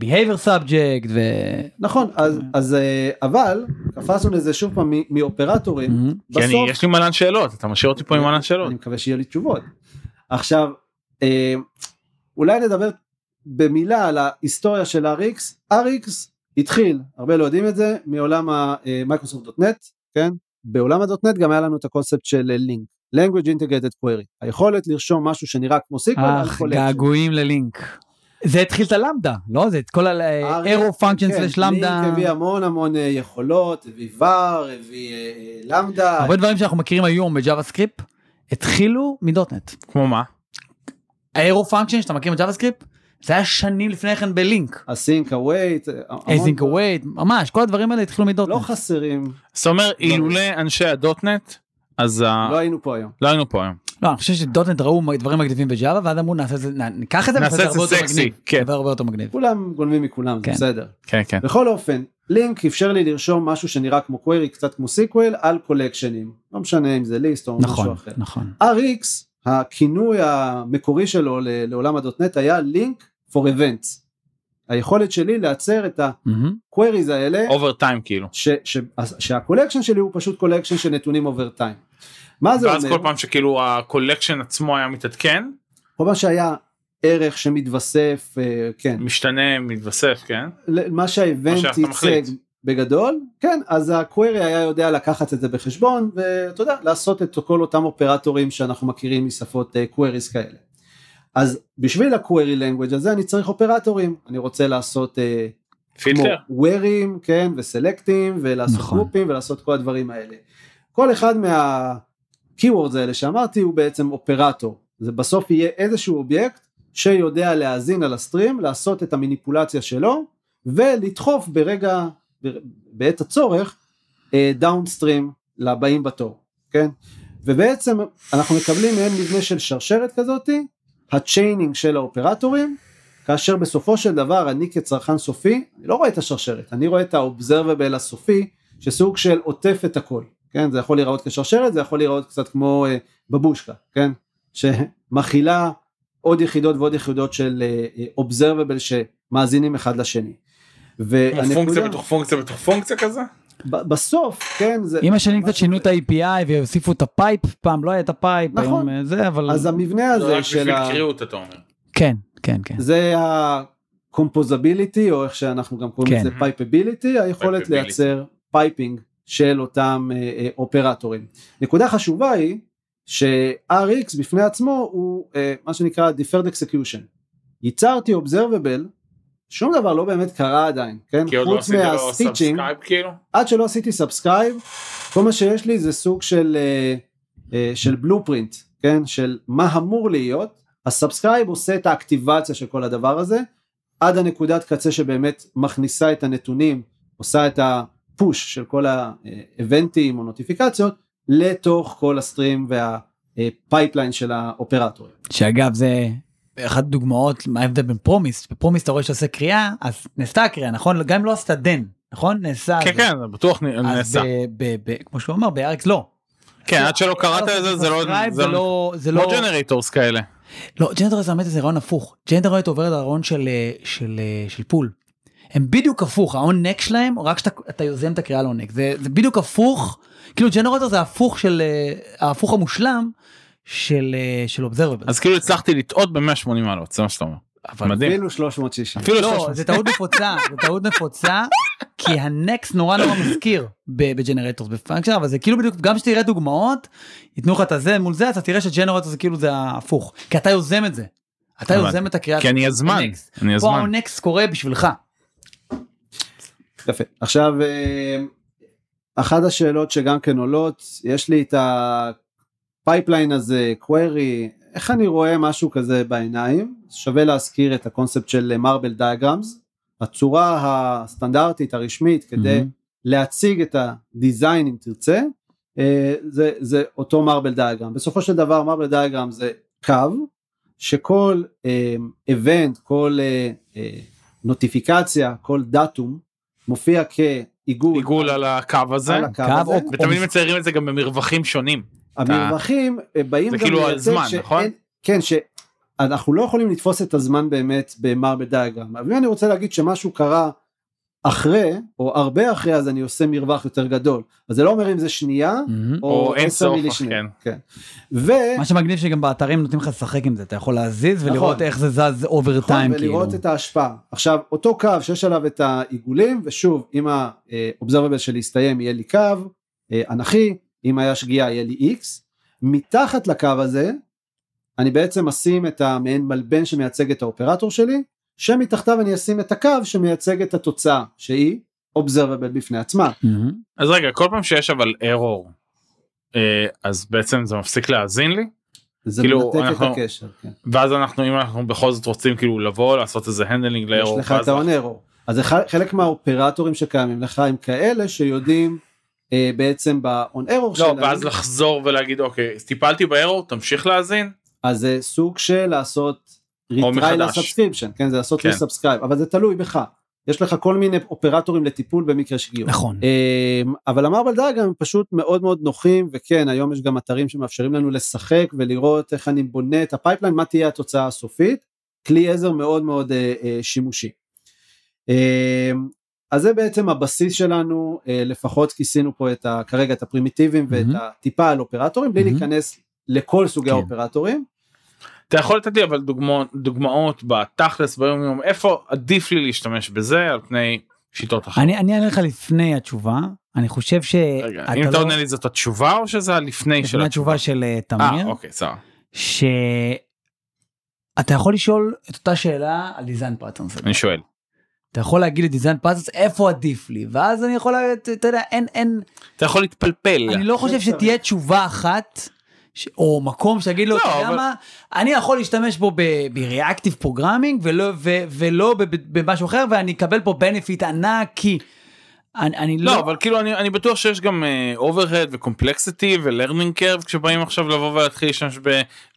behavior subject ו... נכון, אז, אז אה, אבל קפצנו לזה שוב פעם מ- מאופרטורים. כי אני יש לי מלן שאלות אתה משאיר אותי פה עם מלן שאלות. אני מקווה שיהיה לי תשובות. עכשיו, אה, אולי נדבר במילה על ההיסטוריה של RX. RX התחיל, הרבה לא יודעים את זה, מעולם המייקרוסופט דוטנט, כן? בעולם ה .NET גם היה לנו את הקונספט של LINQ, language integrated query, היכולת לרשום משהו שנראה כמו SQL אך. געגועים ל LINQ. זה התחיל את ה lambda, לא? זה את כל אה, ה-arrow function כן, slash lambda. LINQ הביא המון המון אה, יכולות, הביא var, הביא אה, אה, lambda, הרבה דברים שאנחנו מכירים היום ב JavaScript התחילו מ .NET. כמו מה? ה-arrow function שאתה מכיר ב JavaScript זה היה שנים לפני כן ב LINQ. המון async דברים. await, ממש, כל הדברים האלה התחילו לא מ .NET. חסרים, זאת אומרת אילולא אנשי ה .NET אז לא היינו פה היום. לא היינו פה היום. לא, אני חושב ש .NET ראו דברים מגניבים ב Java ואז אמרו נעשה את זה, ניקח את זה נעשה ונעשה את זה סקסי. כן. הרבה יותר מגניב. כולם גונבים מכולם, זה כן. בסדר. כן כן. בכל אופן, LINQ אפשר לי לרשום משהו שנראה כמו query, קצת כמו SQL, על קולקשנים. לא משנה אם זה list או משהו נכון, אחר. נכון. RX, הכינוי המקורי שלו ל- לעולם ה .NET היה LINQ for events. היכולת שלי לייצר את. ה-queries האלה, over time כאילו. ש- ש- שה collection שלי הוא פשוט collection של נתונים over time. מה זה ואז אומר? כל פעם שכאילו ה collection עצמו היה מתעדכן כל פעם שהיה ערך שמתווסף, אה, כן, משתנה מתווסף כן. מה שה event ייצג. בגדול, כן, אז ה query היה יודע לקחת את זה בחשבון, ואתה יודע, לעשות את כל אותם אופרטורים שאנחנו מכירים משפות queries כאלה. אז בשביל ה query language הזה אני צריך אופרטורים, אני רוצה לעשות אה, כמו פילטר. ווירים, כן, וסלקטים, ולעשות נכון. גרופים, ולעשות כל הדברים האלה. כל אחד מה-keywords האלה שאמרתי הוא בעצם אופרטור, זה בסוף יהיה איזשהו אובייקט שיודע להאזין על ה stream, לעשות את המניפולציה שלו, ולדחוף ברגע, בעת הצורך, downstream לבאים בתור, כן? ובעצם אנחנו מקבלים מעין מבנה של שרשרת כזאתי, ה chaining של האופרטורים, כאשר בסופו של דבר אני כצרכן סופי, אני לא רואה את השרשרת, אני רואה את ה-observable הסופי, שסוג של עוטף את הכל, כן? זה יכול להיראות כשרשרת, זה יכול להיראות קצת כמו אה, בבושקה, כן? שמכילה עוד יחידות ועוד יחידות של אה, observable שמאזינים אחד לשני. כמו פונקציה בתוך פונקציה בתוך פונקציה כזה? בסוף, כן, זה... עם השנים קצת שינו את ה-API והוסיפו את ה pipe, פעם לא היה את ה pipe, נכון. היום אה, זה, אבל... אז המבנה זה הזה רק של בשביל ה... קריאות אתה אומר. כן, כן, כן. זה ה-composability, או איך שאנחנו גם קוראים כן. לזה pipability, היכולת. לייצר piping של אותם אה, אה, אופרטורים. נקודה חשובה היא ש-RX בפני עצמו הוא מה שנקרא deferred execution. ייצרתי observable, שום דבר לא באמת קרה עדיין, כן? כי עוד לא עשיתי לו subscribe כאילו? עד שלא עשיתי subscribe, כל מה שיש לי זה סוג של, אה, אה, של blueprint, כן? של מה אמור להיות. ה subscribe עושה את האקטיבציה של כל הדבר הזה, עד הנקודת קצה שבאמת מכניסה את הנתונים, עושה את ה push של כל האבנטים או נוטיפיקציות, לתוך כל ה stream וה pipeline של האופרטורים. שאגב זה אחת הדוגמאות מה ההבדל בין פרומיס בפרומיס אתה רואה שעושה קריאה אז נעשתה הקריאה נכון גם אם לא עשתה דן נכון נעשה כן. כן בטוח נעשה. כמו שהוא אמר בארץ לא. כן עד שלא קראת את זה זה לא זה לא זה כמו לא ג'נרטורס כאלה. לא ג'נדרס האמת זה רעיון הפוך ג'נדרס עובר את הרעיון של אה, של אה, של פול. הם בדיוק הפוך העון נק שלהם רק שאתה אתה יוזם את הקריאה לעון נק זה בדיוק הפוך כאילו ג'נרטור זה הפוך של אה, ההפוך המושלם של אה, של observable. אז כאילו הצלחתי לטעות ב-180 מעלות זה מה שאתה אומר. מדהים. אפילו 360. אפילו לא, 300. זה טעות נפוצה, זה טעות נפוצה, כי ה next נורא נורא מזכיר ב generators ב function, אבל זה כאילו בדיוק, גם שתראה דוגמאות, ייתנו לך את הזה מול זה, אתה תראה ש generators זה כאילו זה ההפוך, כי אתה יוזם את זה. אתה. יוזם את הקריאה. כי אני הזמן. אני פה הזמן. ה next קורה בשבילך. יפה. עכשיו, אה, אחת השאלות שגם כן עולות, יש לי את ה pipeline הזה, query, איך אני רואה משהו כזה בעיניים? שווה להזכיר את הקונספט של marble diagrams, הצורה הסטנדרטית הרשמית כדי מהמם. להציג את ה design אם תרצה, אה, זה, זה אותו marble diagram. בסופו של דבר marble diagram זה קו, שכל event, כל נוטיפיקציה, כל datum, מופיע כעיגול עיגול על הקו הזה. על הקו קו הזה. או- ותמיד מציירים את זה גם במרווחים שונים. המרווחים אה, באים זה גם כאילו לייצג הזמן, שאין- נכון? כן, שאנחנו לא יכולים לתפוס את הזמן באמת ב marble diagram. אבל אם אני רוצה להגיד שמשהו קרה אחרי, או הרבה אחרי, אז אני עושה מרווח יותר גדול. אז זה לא אומר אם זה שנייה, מהמם. או או אין עשר סוף, מילישניות. כן. כן. ו... מה שמגניב שגם באתרים נותנים לך לשחק עם זה, אתה יכול להזיז ולראות נכון. איך זה זז over נכון, time כאילו. ולראות את ההשפעה. עכשיו, אותו קו שיש עליו את העיגולים, ושוב, אם ה-observable שלי יסתיים יהיה לי קו אה, אנכי, אם היה שגיאה יהיה לי x, מתחת לקו הזה, אני בעצם אשים את המעין מלבן שמייצג את האופרטור שלי, שמתחתיו אני אשים את הקו שמייצג את התוצאה, שהיא observable בפני עצמה. מהמם. אז רגע כל פעם שיש אבל error אה, אז בעצם זה מפסיק להאזין לי זה כאילו, מנתק אנחנו- את הקשר. כן. ואז אנחנו אם אנחנו בכל זאת רוצים כאילו לבוא לעשות איזה handling יש לארור. לך את ה-on-error. אז חלק מהאופרטורים שקיימים לך הם כאלה שיודעים אה, בעצם ב-on-error לא שלהם. ואז לחזור ולהגיד אוקיי טיפלתי בארור תמשיך להאזין אז זה סוג של לעשות מחדש. ל subscription, כן, זה לעשות כן. resubscribe, אבל זה תלוי בך. יש לך כל מיני אופרטורים לטיפול במקרה שגיאות. נכון. אמ, אבל ה marble diagram הם פשוט מאוד מאוד נוחים, וכן, היום יש גם אתרים שמאפשרים לנו לשחק ולראות איך אני בונה את ה pipeline, מה תהיה התוצאה הסופית. כלי עזר מאוד מאוד אה, אה, שימושי. אז זה בעצם הבסיס שלנו, אה, לפחות כיסינו פה את ה, כרגע את הפרימיטיבים ואת מהמם. הטיפה על אופרטורים, בלי מהמם. להיכנס לכל סוגי כן. האופרטורים. אתה יכול לתת לי אבל דוגמאות דוגמאות בתכלס ביום יום איפה עדיף לי להשתמש בזה על פני שיטות אחרות. אני אני אענה לך לפני התשובה, אני חושב ש... רגע, אם אתה עונה לי זאת התשובה או שזה הלפני של לפני התשובה של אה, אה תמיר. אוקיי סבבה. שאתה יכול לשאול את אותה שאלה על design patterns. אני שואל. אתה יכול להגיד לי design patterns איפה עדיף לי ואז אני יכול להגיד, אתה יודע אין אין אתה יכול להתפלפל. אני לא חושב. שתהיה תשובה אחת. ש- או מקום שיגיד לו, לא, אתה יודע אבל- מה, אני יכול להשתמש בו ב-reactive programming ולא, ו- ולא במשהו אחר ואני אקבל פה benefit ענק כי אני, אני לא לא, אבל כאילו אני אני בטוח שיש גם overhead ו complexity ו learning curve כשבאים עכשיו לבוא ולהתחיל להשתמש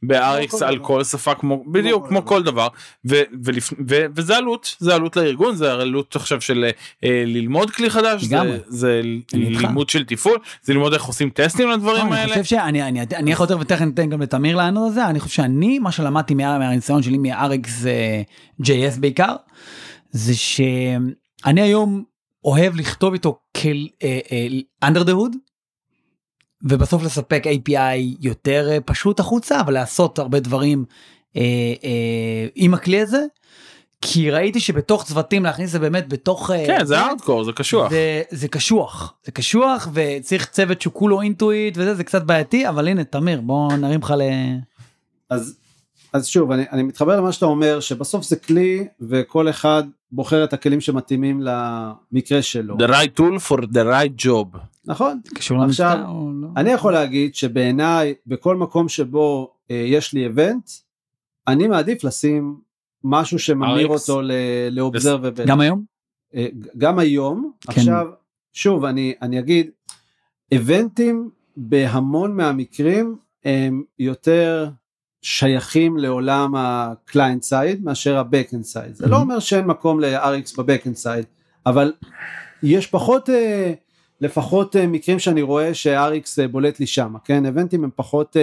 ב-RX כל על דבר. כל שפה כמו בדיוק כל כמו דבר. כל דבר ו- ולפ- ו- וזה עלות זה עלות לארגון זה עלות עכשיו של אה, ללמוד כלי חדש זה-. זה אני. לימוד של תפעול זה ללמוד איך עושים טסטים לדברים אני האלה. חושב שאני אני, אני יכול יותר ותכף ניתן גם לתמיר לענות על זה אני חושב שאני מה שלמדתי מה, מהניסיון שלי מ-RX אה, JS בעיקר זה שאני היום אוהב לכתוב איתו כל אה, אה, under the hood ובסוף לספק API יותר אה, פשוט החוצה אבל לעשות הרבה דברים אה, אה, עם הכלי הזה. כי ראיתי שבתוך צוותים להכניס זה באמת בתוך כן זה ארדקור זה קשוח. זה, זה קשוח זה קשוח וצריך צוות שהוא כולו אינטואיט וזה זה קצת בעייתי אבל הנה תמיר בוא נרים לך ל... אז, אז שוב, אני, אני מתחבר למה שאתה אומר, שבסוף זה כלי, וכל אחד בוחר את הכלים שמתאימים למקרה שלו. The right tool for the right job. נכון? קשור עכשיו, למבצע או לא? אני יכול להגיד שבעיניי, בכל מקום שבו אה, יש לי איבנט, אני מעדיף לשים משהו שממיר RX. אותו ל-observable. גם היום? אה, גם היום, כן. עכשיו, שוב, אני, אני אגיד, event ים בהמון מהמקרים הם יותר שייכים לעולם ה-client side מאשר ה-backend side. זה לא Mhm. אומר שאין מקום ל-RX ב-backend side, אבל יש פחות, אה, לפחות אה, מקרים שאני רואה ש-RX אה, בולט לי שם, כן? event ים הם פחות...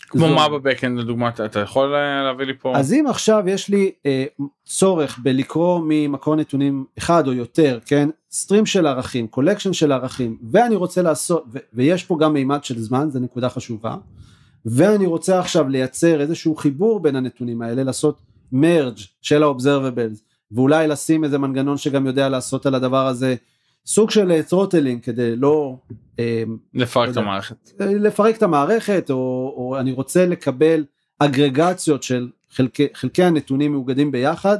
כמו זול. מה ב backend לדוגמה אתה- אתה יכול להביא לי פה. אז אם עכשיו יש לי אה, צורך בלקרוא ממקור נתונים אחד או יותר, כן, stream של ערכים, collection של ערכים, ואני רוצה לעשות, ו- ויש פה גם מימד של זמן, זו נקודה חשובה, ואני רוצה עכשיו לייצר איזשהו חיבור בין הנתונים האלה, לעשות merge של ה-observables, ואולי לשים איזה מנגנון שגם יודע לעשות על הדבר הזה סוג של throttling כדי לא אה, לפרק את יודע. המערכת. לפרק את המערכת או, או אני רוצה לקבל אגרגציות של חלקי, חלקי הנתונים מאוגדים ביחד.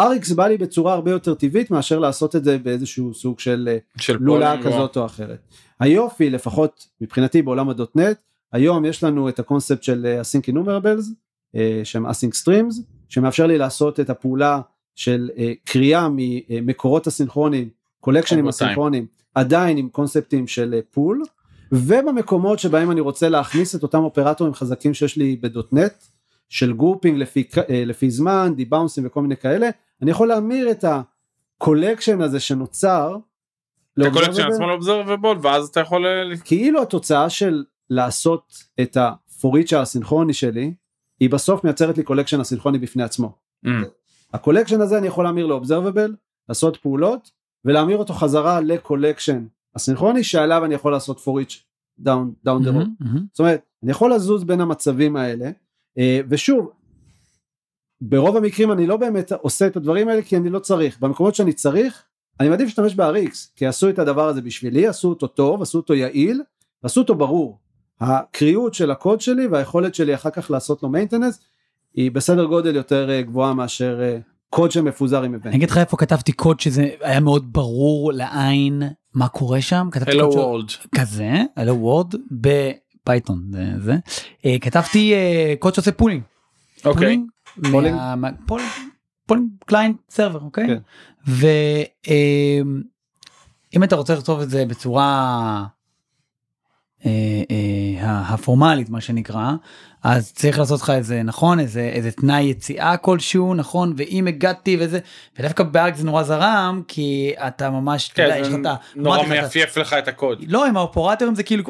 RX בא לי בצורה הרבה יותר טבעית מאשר לעשות את זה באיזשהו סוג של אה, של או- כזאת או אחרת. היופי לפחות מבחינתי בעולם ה dotnet היום יש לנו את הקונספט של אה, async enumerables אה, שהם async streams שמאפשר לי לעשות את הפעולה של אה, קריאה ממקורות אסינכרונים collection ים. אסינכרונים עדיין עם קונספטים של pull ובמקומות שבהם אני רוצה להכניס את אותם אופרטורים חזקים שיש לי ב dotnet של grouping לפי, לפי זמן debounce ים וכל מיני כאלה אני יכול להמיר את ה collection הזה שנוצר את ה collection עצמו ל observable ואז אתה יכול כאילו התוצאה של לעשות את ה foreach האסינכרוני שלי היא בסוף מייצרת לי collection אסינכרוני בפני עצמו. Mm. ה collection הזה אני יכול להמיר ל observable, לעשות פעולות ולהמיר אותו חזרה ל collection האסינכרוני שעליו אני יכול לעשות foreach down down the road. זאת אומרת אני יכול לזוז בין המצבים האלה אה, ושוב ברוב המקרים אני לא באמת עושה את הדברים האלה כי אני לא צריך במקומות שאני צריך אני מעדיף להשתמש ב-RX כי עשו את הדבר הזה בשבילי עשו אותו טוב עשו אותו יעיל ועשו אותו ברור הקריאות של הקוד שלי והיכולת שלי אחר כך לעשות לו maintenance היא בסדר גודל יותר אה, גבוהה מאשר אה, קוד שמפוזר עם אני event. אגיד לך איפה כתבתי קוד שזה היה מאוד ברור לעין מה קורה שם של- World. כזה hello world בפייתון זה, זה. אה, כתבתי קוד שעושה polling. אוקיי. polling? polling client server אוקיי. כן. ואם אתה רוצה לכתוב את זה בצורה הפורמלית מה שנקרא אז צריך לעשות לך איזה נכון איזה איזה תנאי יציאה כלשהו נכון ואם הגעתי וזה ודווקא ב RX זה נורא זרם כי אתה ממש אתה יודע, כן, יש לך זה את ה- נורא מ pipe ף לך את הקוד. לא עם האופרטורים זה כאילו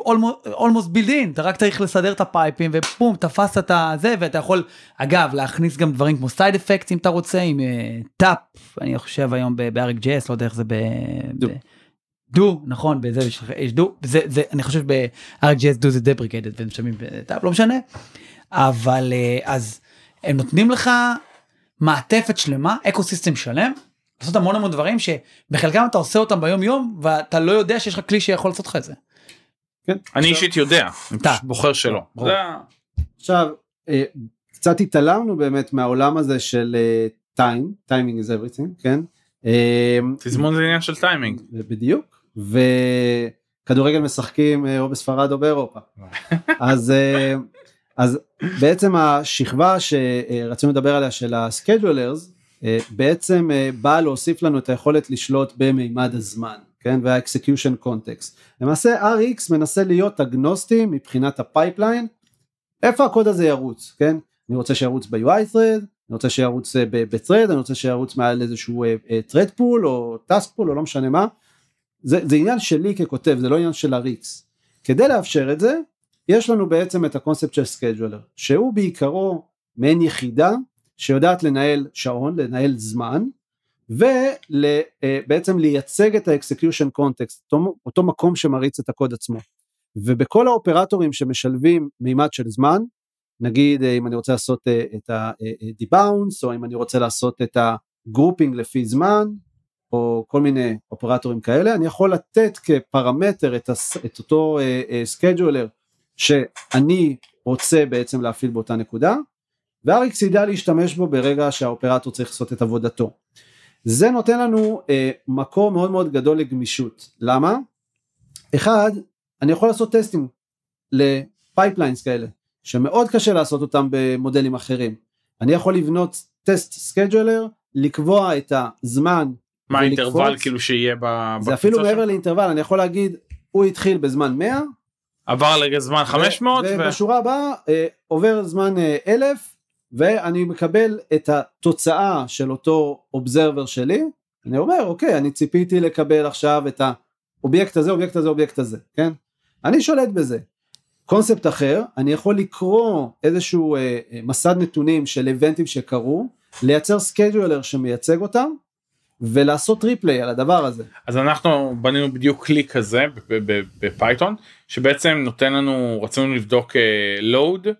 almost, built in אתה רק צריך לסדר את ה pipe ים ובום תפסת את הזה ואתה יכול אגב להכניס גם דברים כמו side effect אם אתה רוצה עם tap אני חושב היום ב RxJS לא יודע איך זה ב... דו. נכון בזה יש, יש דו זה זה אני חושב JS do זה deprecated והם tap לא משנה אבל אה, אז הם נותנים לך מעטפת שלמה ecosystem שלם. לעשות המון המון דברים שבחלקם אתה עושה אותם ביום יום ואתה לא יודע שיש לך כלי שיכול לעשות לך את זה. כן, אני עכשיו- אישית יודע, אני אתה. פשוט בוחר שלא. זה עכשיו אה, קצת התעלמנו באמת מהעולם הזה של time, timing is everything, כן? אה, תזמון זה עניין של טיימינג. בדיוק, וכדורגל משחקים אה, או בספרד או באירופה. אז, אה, אז בעצם השכבה שרצינו לדבר עליה של ה schedulers, בעצם אה, באה להוסיף לנו את היכולת לשלוט במימד הזמן, כן, וה-execution context. למעשה RX מנסה להיות אגנוסטי מבחינת ה pipeline, איפה הקוד הזה ירוץ, כן? אני רוצה שירוץ ב-UI thread, אני רוצה שירוץ ב-thread, אני רוצה שירוץ מעל איזשהו thread pool או task pool או לא משנה מה. זה, זה עניין שלי ככותב, זה לא עניין של RX. כדי לאפשר את זה, יש לנו בעצם את הקונספט של scheduler, שהוא בעיקרו מעין יחידה שיודעת לנהל שעון, לנהל זמן, ובעצם לייצג את ה-execution context, אותו, אותו מקום שמריץ את הקוד עצמו. ובכל האופרטורים שמשלבים מימד של זמן, נגיד אם אני רוצה לעשות אה, את ה-debounce, או אם אני רוצה לעשות את ה-grouping לפי זמן, או כל מיני אופרטורים כאלה, אני יכול לתת כפרמטר את, הס, את אותו scheduler uh, uh, שאני רוצה בעצם להפעיל באותה נקודה, ו-RX ידע להשתמש בו ברגע שהאופרטור צריך לעשות את עבודתו. זה נותן לנו uh, מקור מאוד מאוד גדול לגמישות. למה? אחד, אני יכול לעשות טסטים ל-pipelines כאלה, שמאוד קשה לעשות אותם במודלים אחרים. אני יכול לבנות test scheduler, לקבוע את הזמן מה ה-interval כאילו שיהיה ב... זה אפילו מעבר ל-interval, אני יכול להגיד, הוא התחיל בזמן 100. עבר לרגע זמן 500. ובשורה הבאה אה, עובר זמן אה, 1000, ואני מקבל את התוצאה של אותו observer שלי, אני אומר, אוקיי, אני ציפיתי לקבל עכשיו את האובייקט הזה, אובייקט הזה, אובייקט הזה, כן? אני שולט בזה. קונספט אחר, אני יכול לקרוא איזשהו אה, אה מסד נתונים של איבנטים שקרו, לייצר scheduler שמייצג אותם, ולעשות replay על הדבר הזה. אז אנחנו בנינו בדיוק כלי כזה ב-Python שבעצם נותן לנו רצינו לבדוק load uh,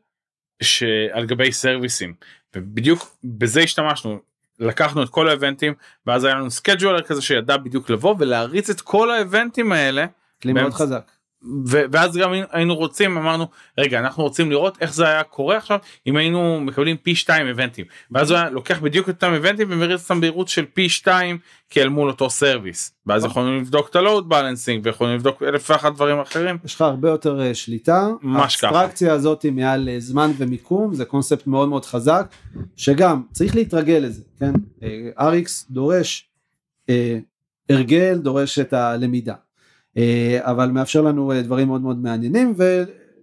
שעל גבי סרוויסים ובדיוק בזה השתמשנו לקחנו את כל האבנטים ואז היה לנו scheduler כזה שידע בדיוק לבוא ולהריץ את כל האבנטים האלה. כלי מאוד חזק. ואז גם היינו רוצים אמרנו רגע אנחנו רוצים לראות איך זה היה קורה עכשיו אם היינו מקבלים פי 2 איבנטים ואז הוא היה לוקח בדיוק את אותם איבנטים ומריץ אותם במהירות של פי 2 כאל מול אותו service ואז יכולנו לבדוק את ה-load balancing ויכולנו לבדוק אלף ואחת דברים אחרים. יש לך הרבה יותר אה, שליטה. ממש ככה. האבסטרקציה הזאת מעל אה, זמן ומיקום זה קונספט מאוד מאוד חזק שגם צריך להתרגל לזה כן אריקס דורש הרגל דורש את הלמידה. אה, אבל מאפשר לנו אה, דברים מאוד מאוד מעניינים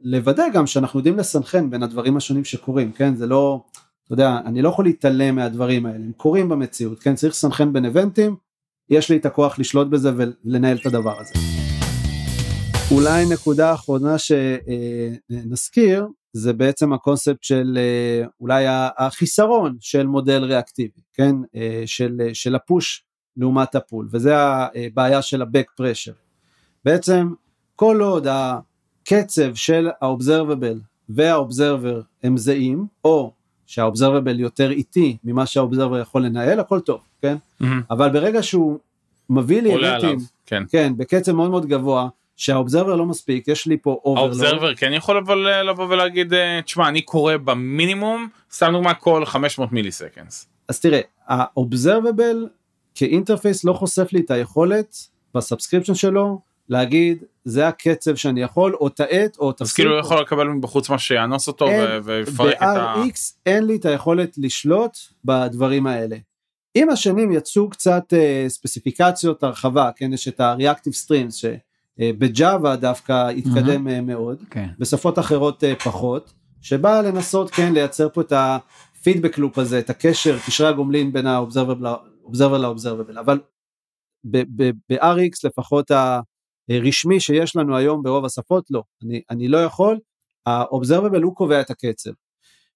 ולוודא גם שאנחנו יודעים לסנכרן בין הדברים השונים שקורים, כן? זה לא, אתה יודע, אני לא יכול להתעלם מהדברים האלה, הם קורים במציאות, כן? צריך לסנכרן בין איבנטים, יש לי את הכוח לשלוט בזה ולנהל את הדבר הזה. אולי נקודה אחרונה שנזכיר זה בעצם הקונספט של אה, אולי החיסרון של מודל ריאקטיבי, כן? של, של הפוש לעומת הפול, וזה הבעיה של ה-back pressure. בעצם כל עוד הקצב של והאובזרבר הם זהים, או שהאובזרבבל יותר איטי ממה שהאובזרבר יכול לנהל, הכל טוב, כן? Mm-hmm. אבל ברגע שהוא מביא לי היבטים, כן. כן, בקצב מאוד מאוד גבוה, שה-observer לא מספיק, יש לי פה overload. ה-observer כן יכול אבל אה, לבוא ולהגיד, אה, תשמע, אני קורא במינימום, סתם דוגמא כל 500 milliseconds. אז תראה, ה-observable כ-interface לא חושף לי את היכולת ב-subscription שלו להגיד זה הקצב שאני יכול או תאט או תפסיק. אז כאילו הוא יכול לקבל מבחוץ מה שיאנוס אותו ויפרק את ה... ב-RX אין לי את היכולת לשלוט בדברים האלה. עם השנים יצאו קצת uh, ספציפיקציות הרחבה, כן, יש את ה-Reactive Streams שבג'אווה uh, דווקא התקדם mm-hmm. מאוד, okay. כן. בשפות אחרות uh, פחות, שבא לנסות כן לייצר פה את הפידבק לופ הזה, את הקשר, קשרי הגומלין בין האובזרבר לאובזרבל, אבל ב-RX לפחות ה... רשמי שיש לנו היום ברוב השפות, לא, אני, אני לא יכול, ה-observable הוא קובע את הקצב.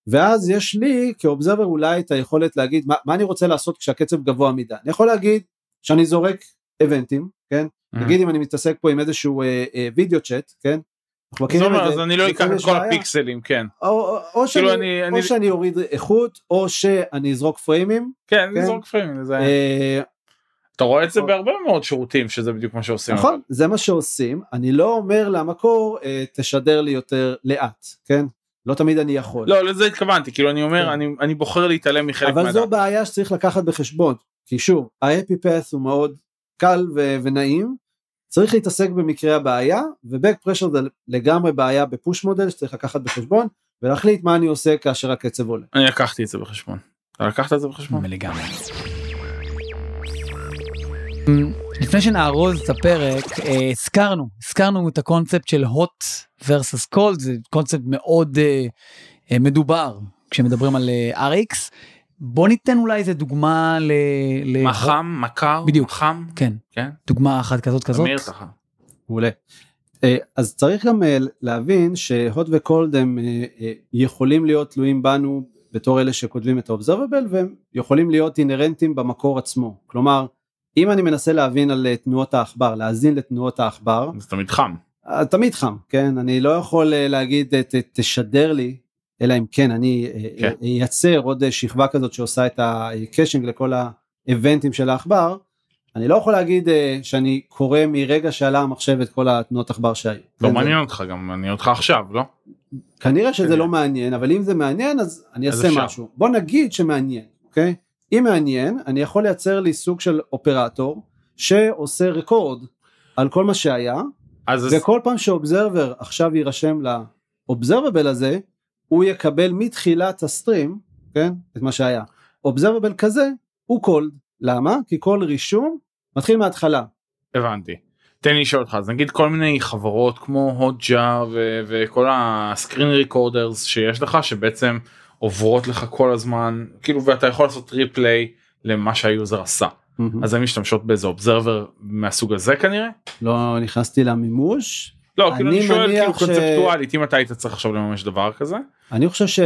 ואז יש לי כאובזרבר אולי את היכולת להגיד מה, מה אני רוצה לעשות כשהקצב גבוה מדי. אני יכול להגיד שאני זורק איבנטים, כן? Mm-hmm. נגיד אם אני מתעסק פה עם איזשהו אה, אה, וידאו צ'אט, כן? זאת אומרת, אז אני לא אקח את כל הפיקסלים, כן. או, או, או, שאני, כאילו אני, או אני... שאני אוריד איכות, או שאני אזרוק פריימים. כן, כן? אני אזרוק פריימים. זה... אה, אתה רואה את זה נכון. בהרבה מאוד שירותים שזה בדיוק מה שעושים. נכון, זה מה שעושים, אני לא אומר למקור אה, תשדר לי יותר לאט, כן? לא תמיד אני יכול. לא, לזה התכוונתי, כאילו אני אומר, כן. אני, אני בוחר להתעלם מחלק מהדעת. אבל זו בעיה שצריך לקחת בחשבון, כי שוב, ה-happy path הוא מאוד קל ו- ונעים, צריך להתעסק במקרה הבעיה, ו-back pressure זה לגמרי בעיה בפוש מודל שצריך לקחת בחשבון, ולהחליט מה אני עושה כאשר הקצב עולה. אני לקחתי את זה בחשבון. אתה לקחת את זה בחשבון? לגמרי. לפני שנארוז את הפרק, אה, הזכרנו, הזכרנו את הקונספט של hot versus cold, זה קונספט מאוד אה, מדובר כשמדברים על אה, RX. בוא ניתן אולי איזה דוגמה ל... ל... מה חם, מה קר, בדיוק. מה חם, כן, כן, דוגמה אחת כזאת כזאת. תמיר תחת. מעולה. אז צריך גם להבין שהוט וקולד הם יכולים להיות תלויים בנו בתור אלה שכותבים את ה-observable והם יכולים להיות אינהרנטים במקור עצמו. כלומר, אם אני מנסה להבין על אה, תנועות העכבר, להאזין לתנועות העכבר, זה תמיד חם. אה, תמיד חם, כן? אני לא יכול אה, להגיד ת- תשדר לי, אלא אם כן אני כן. אייצר עוד אה, שכבה כזאת שעושה את ה-caching לכל האבנטים של העכבר, אני לא יכול להגיד שאני קורא מרגע שעלה המחשב את כל התנועות עכבר שהיו. לא כן, מעניין אותך גם, מעניין אותך עכשיו, לא? כנראה שזה כן. לא מעניין, אבל אם זה מעניין אז אני אעשה. משהו. בוא נגיד שמעניין, אוקיי? אם מעניין, אני יכול לייצר לי סוג של אופרטור שעושה record על כל מה שהיה, אז וכל פעם ש-observer עכשיו יירשם ל-observable הזה, הוא יקבל מתחילת ה-stream, כן, את מה שהיה. observable כזה הוא cold, למה? כי כל רישום מתחיל מההתחלה. הבנתי. תן לי לשאול אותך, אז נגיד כל מיני חברות כמו הוטג'ה ו- וכל ה-screen recorders שיש לך שבעצם עוברות לך כל הזמן כאילו ואתה יכול לעשות replay למה שה-user עשה אז הן משתמשות באיזה observer מהסוג הזה כנראה? לא נכנסתי למימוש, לא כאילו אני אני שואל כאילו ש- קונספטואלית אם אתה היית צריך עכשיו לממש דבר כזה אני חושב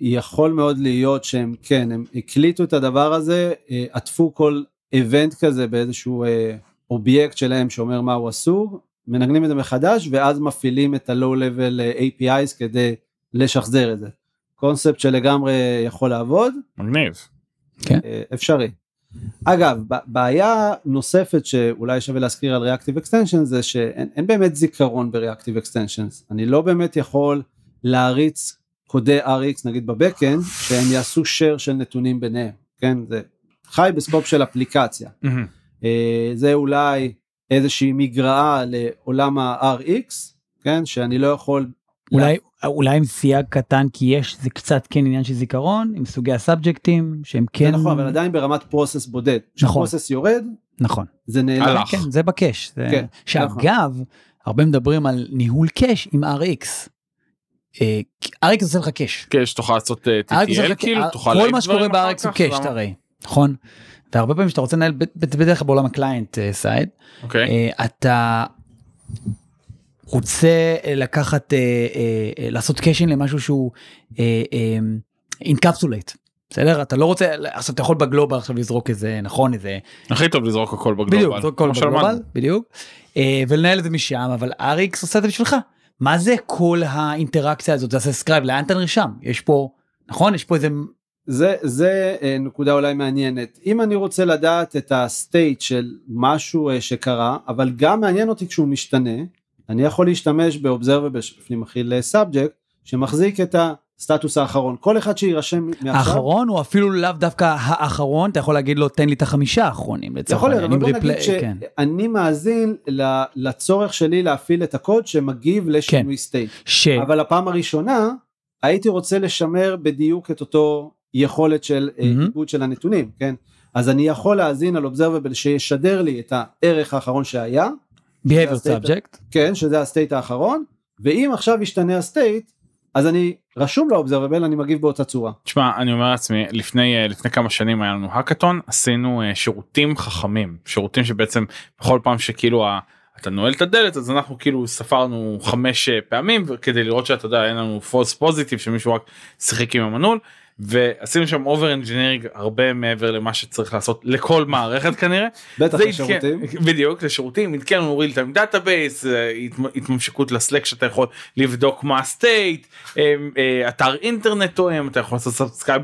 שיכול מאוד להיות שהם כן הם הקליטו את הדבר הזה אה, עטפו כל event כזה באיזשהו אה, אובייקט שלהם שאומר מה הוא הסוג מנגנים את זה מחדש ואז מפעילים את ה-low level אה, APIs כדי לשחזר את זה. קונספט שלגמרי יכול לעבוד מגניב. אה, אפשרי. אגב ב- בעיה נוספת שאולי שווה להזכיר על Reactive Extension זה שאין אין באמת זיכרון ב-Reactive Extensions אני לא באמת יכול להריץ קודי RX נגיד בבקאנד שהם יעשו share של נתונים ביניהם כן זה חי בסקופ של אפליקציה. אה, זה אולי איזושהי מגרעה לעולם ה-RX כן שאני לא יכול אולי, אולי עם סייג קטן כי יש זה קצת כן עניין של זיכרון עם סוגי הסאבג'קטים שהם זה כן נכון אבל עדיין ברמת process בודד נכון. כשה-process יורד נכון זה נעלם הלך. כן זה בקש זה... כן, שאגב הרבה מדברים על ניהול cache עם RX. אה, RX עושה לך cache. כן שתוכל לעשות אה, TTL כאילו אה, תוכל כל מה שקורה ב-RX הוא למה? הרי נכון. והרבה פעמים שאתה רוצה לנהל בדרך כלל בעולם ה-client side אתה רוצה אה, לקחת אה, אה, אה, לעשות caching למשהו שהוא encapsulated. בסדר אתה לא רוצה עכשיו אתה יכול ב-global עכשיו לזרוק איזה נכון איזה הכי טוב לזרוק הכל ב-global. בדיוק זאת כל כמו שלמדנו. ב-global בדיוק אה, ולנהל את זה משם אבל RX עושה את זה בשבילך מה זה כל האינטראקציה הזאת תעשה subscribe לאן אתה נרשם יש פה נכון יש פה איזה זה זה אה, נקודה אולי מעניינת אם אני רוצה לדעת את ה-state של משהו אה, שקרה אבל גם מעניין אותי כשהוא משתנה אני יכול להשתמש ב-observable שבפנים מכיל subject שמחזיק את הסטטוס האחרון כל אחד שיירשם מעכשיו האחרון הוא אפילו לאו דווקא האחרון אתה יכול להגיד לו תן לי את החמישה האחרונים לצורך יכול להיות אבל העניין, בוא נגיד כן. שאני מאזין ל- לצורך שלי להפעיל את הקוד שמגיב לשינוי state ש... אבל הפעם הראשונה הייתי רוצה לשמר בדיוק את אותו יכולת של אה. עיבוד של הנתונים כן אז אני יכול להאזין על observable שישדר לי את הערך האחרון שהיה behavior subject. כן שזה ה state האחרון ואם עכשיו ישתנה ה state אז אני רשום ל observable אני מגיב באותה צורה. תשמע אני אומר לעצמי לפני אה, לפני כמה שנים היה לנו האקתון עשינו אה, שירותים חכמים. שירותים שבעצם בכל פעם שכאילו ה- אתה נועל את הדלת אז אנחנו כאילו ספרנו חמש אה, פעמים כדי לראות שאתה יודע אין לנו false positive שמישהו רק שיחק עם המנעול ועשינו שם over engineering הרבה מעבר למה שצריך לעשות לכל מערכת כנראה. בטח לשירותים. עדכן- בדיוק לשירותים. עדכן לנו real time database אה, התמ- התממשקות לסלק שאתה יכול לבדוק מה ה state אתר אינטרנט תואם אתה יכול לעשות subscribe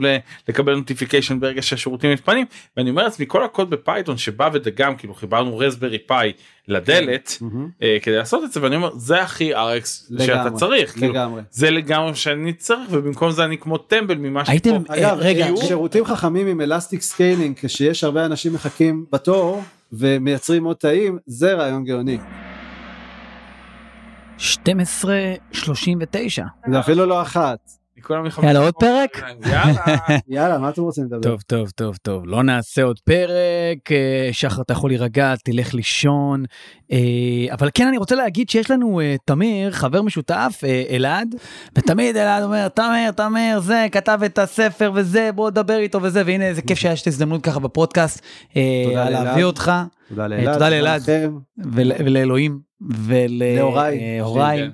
לקבל notification ברגע שהשירותים מתפנים. ואני אומר לעצמי כל הקוד ב Python שבא ודגם כאילו חיברנו Raspberry Pi לדלת מהמם. אה, כדי לעשות את זה ואני אומר זה הכי RX שאתה לגמרי, צריך כאילו, לגמרי. זה לגמרי שאני צריך ובמקום זה אני כמו טמבל ממה הייתם- שפה. אגב, רגע, אה, שירותים חכמים עם elastic scaling כשיש הרבה אנשים מחכים בתור ומייצרים עוד תאים זה רעיון גאוני. 12:39 זה אפילו לא אחת כולם מלחמת יאללה, עוד. פרק? יאללה. יאללה, מה אתם רוצים לדבר? טוב, טוב, טוב, טוב, לא נעשה עוד פרק, אה, שחר אתה יכול להירגע, תלך לישון, אה, אבל כן אני רוצה להגיד שיש לנו אה, תמיר, חבר משותף, אלעד, ותמיד אלעד אומר, תמיר, תמיר, זה, כתב את הספר וזה, בוא דבר איתו וזה, והנה איזה כיף שהיה את הזדמנות ככה בפודקאסט, תודה להביא. אותך, תודה לאלעד. תודה לאלעד. ולאלוהים, להוריי. ולהוריי.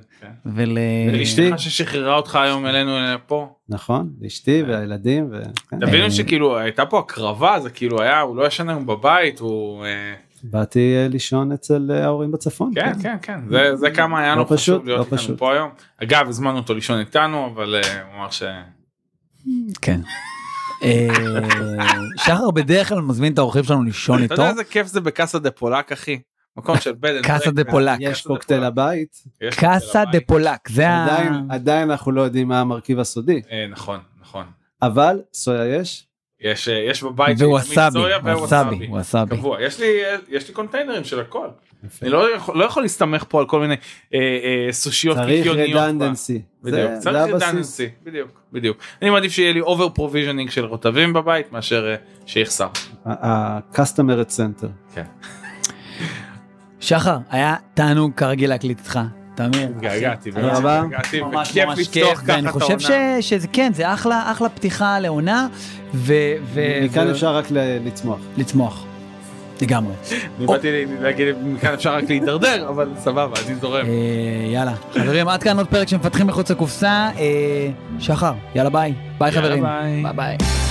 ול... ולאשתי. ששחררה אותך היום אלינו לפה. נכון, אשתי והילדים. ו- כן. תבינו אה, שכאילו הייתה פה הקרבה זה כאילו היה הוא לא ישן היום בבית הוא אה, באתי אה, לישון אצל אה, ההורים בצפון. כן כן כן זה זה כמה היה לא לו חשוב להיות לא איתנו פשוט. פה היום. אגב הזמנו אותו לישון איתנו אבל אה, הוא אמר ש... כן. אה, שחר בדרך כלל מזמין את האורחים שלנו לישון אתה איתו. יודע איזה כיף זה בקאסה דה פולק אחי. מקום של bed and קאסה דה. פולק. יש קוקטייל. הבית. קאסה דה. פולק, זה ה... עדיין עדיין אנחנו לא יודעים מה המרכיב הסודי. אה, נכון נכון. אבל סויה יש. יש אה, יש בבית שלי וווסאבי, ווסאבי, ווסאבי. קבוע יש לי יש לי קונטיינרים של הכל. אני לא יכול לא יכול להסתמך פה על כל מיני אה, אה, סושיות צריך קיקיוניות. redundancy. בדיוק, צריך redundancy, בדיוק, בדיוק. אני מעדיף שיהיה לי over provisioning של רוטבים בבית מאשר אה, שיחסר. ה-customer center. שחר, היה תענוג כרגיל להקליט איתך. תמיר. התגעגעתי, תודה באמת רבה. התגעגעתי, ממש וכיף ממש לפתוח כיף, ככה ואני את חושב העונה. ש- שזה כן, זה אחלה אחלה פתיחה לעונה, ו... ו- מכאן ו- אפשר רק ל- לצמוח. לצמוח. לגמרי. אני באתי להגיד מכאן אפשר רק להידרדר, אבל סבבה, אני זורם. אה, יאללה. חברים, עד כאן עוד פרק שמפתחים מחוץ לקופסה. אה, שחר, יאללה ביי. ביי יאללה, חברים. ביי. ביי ביי.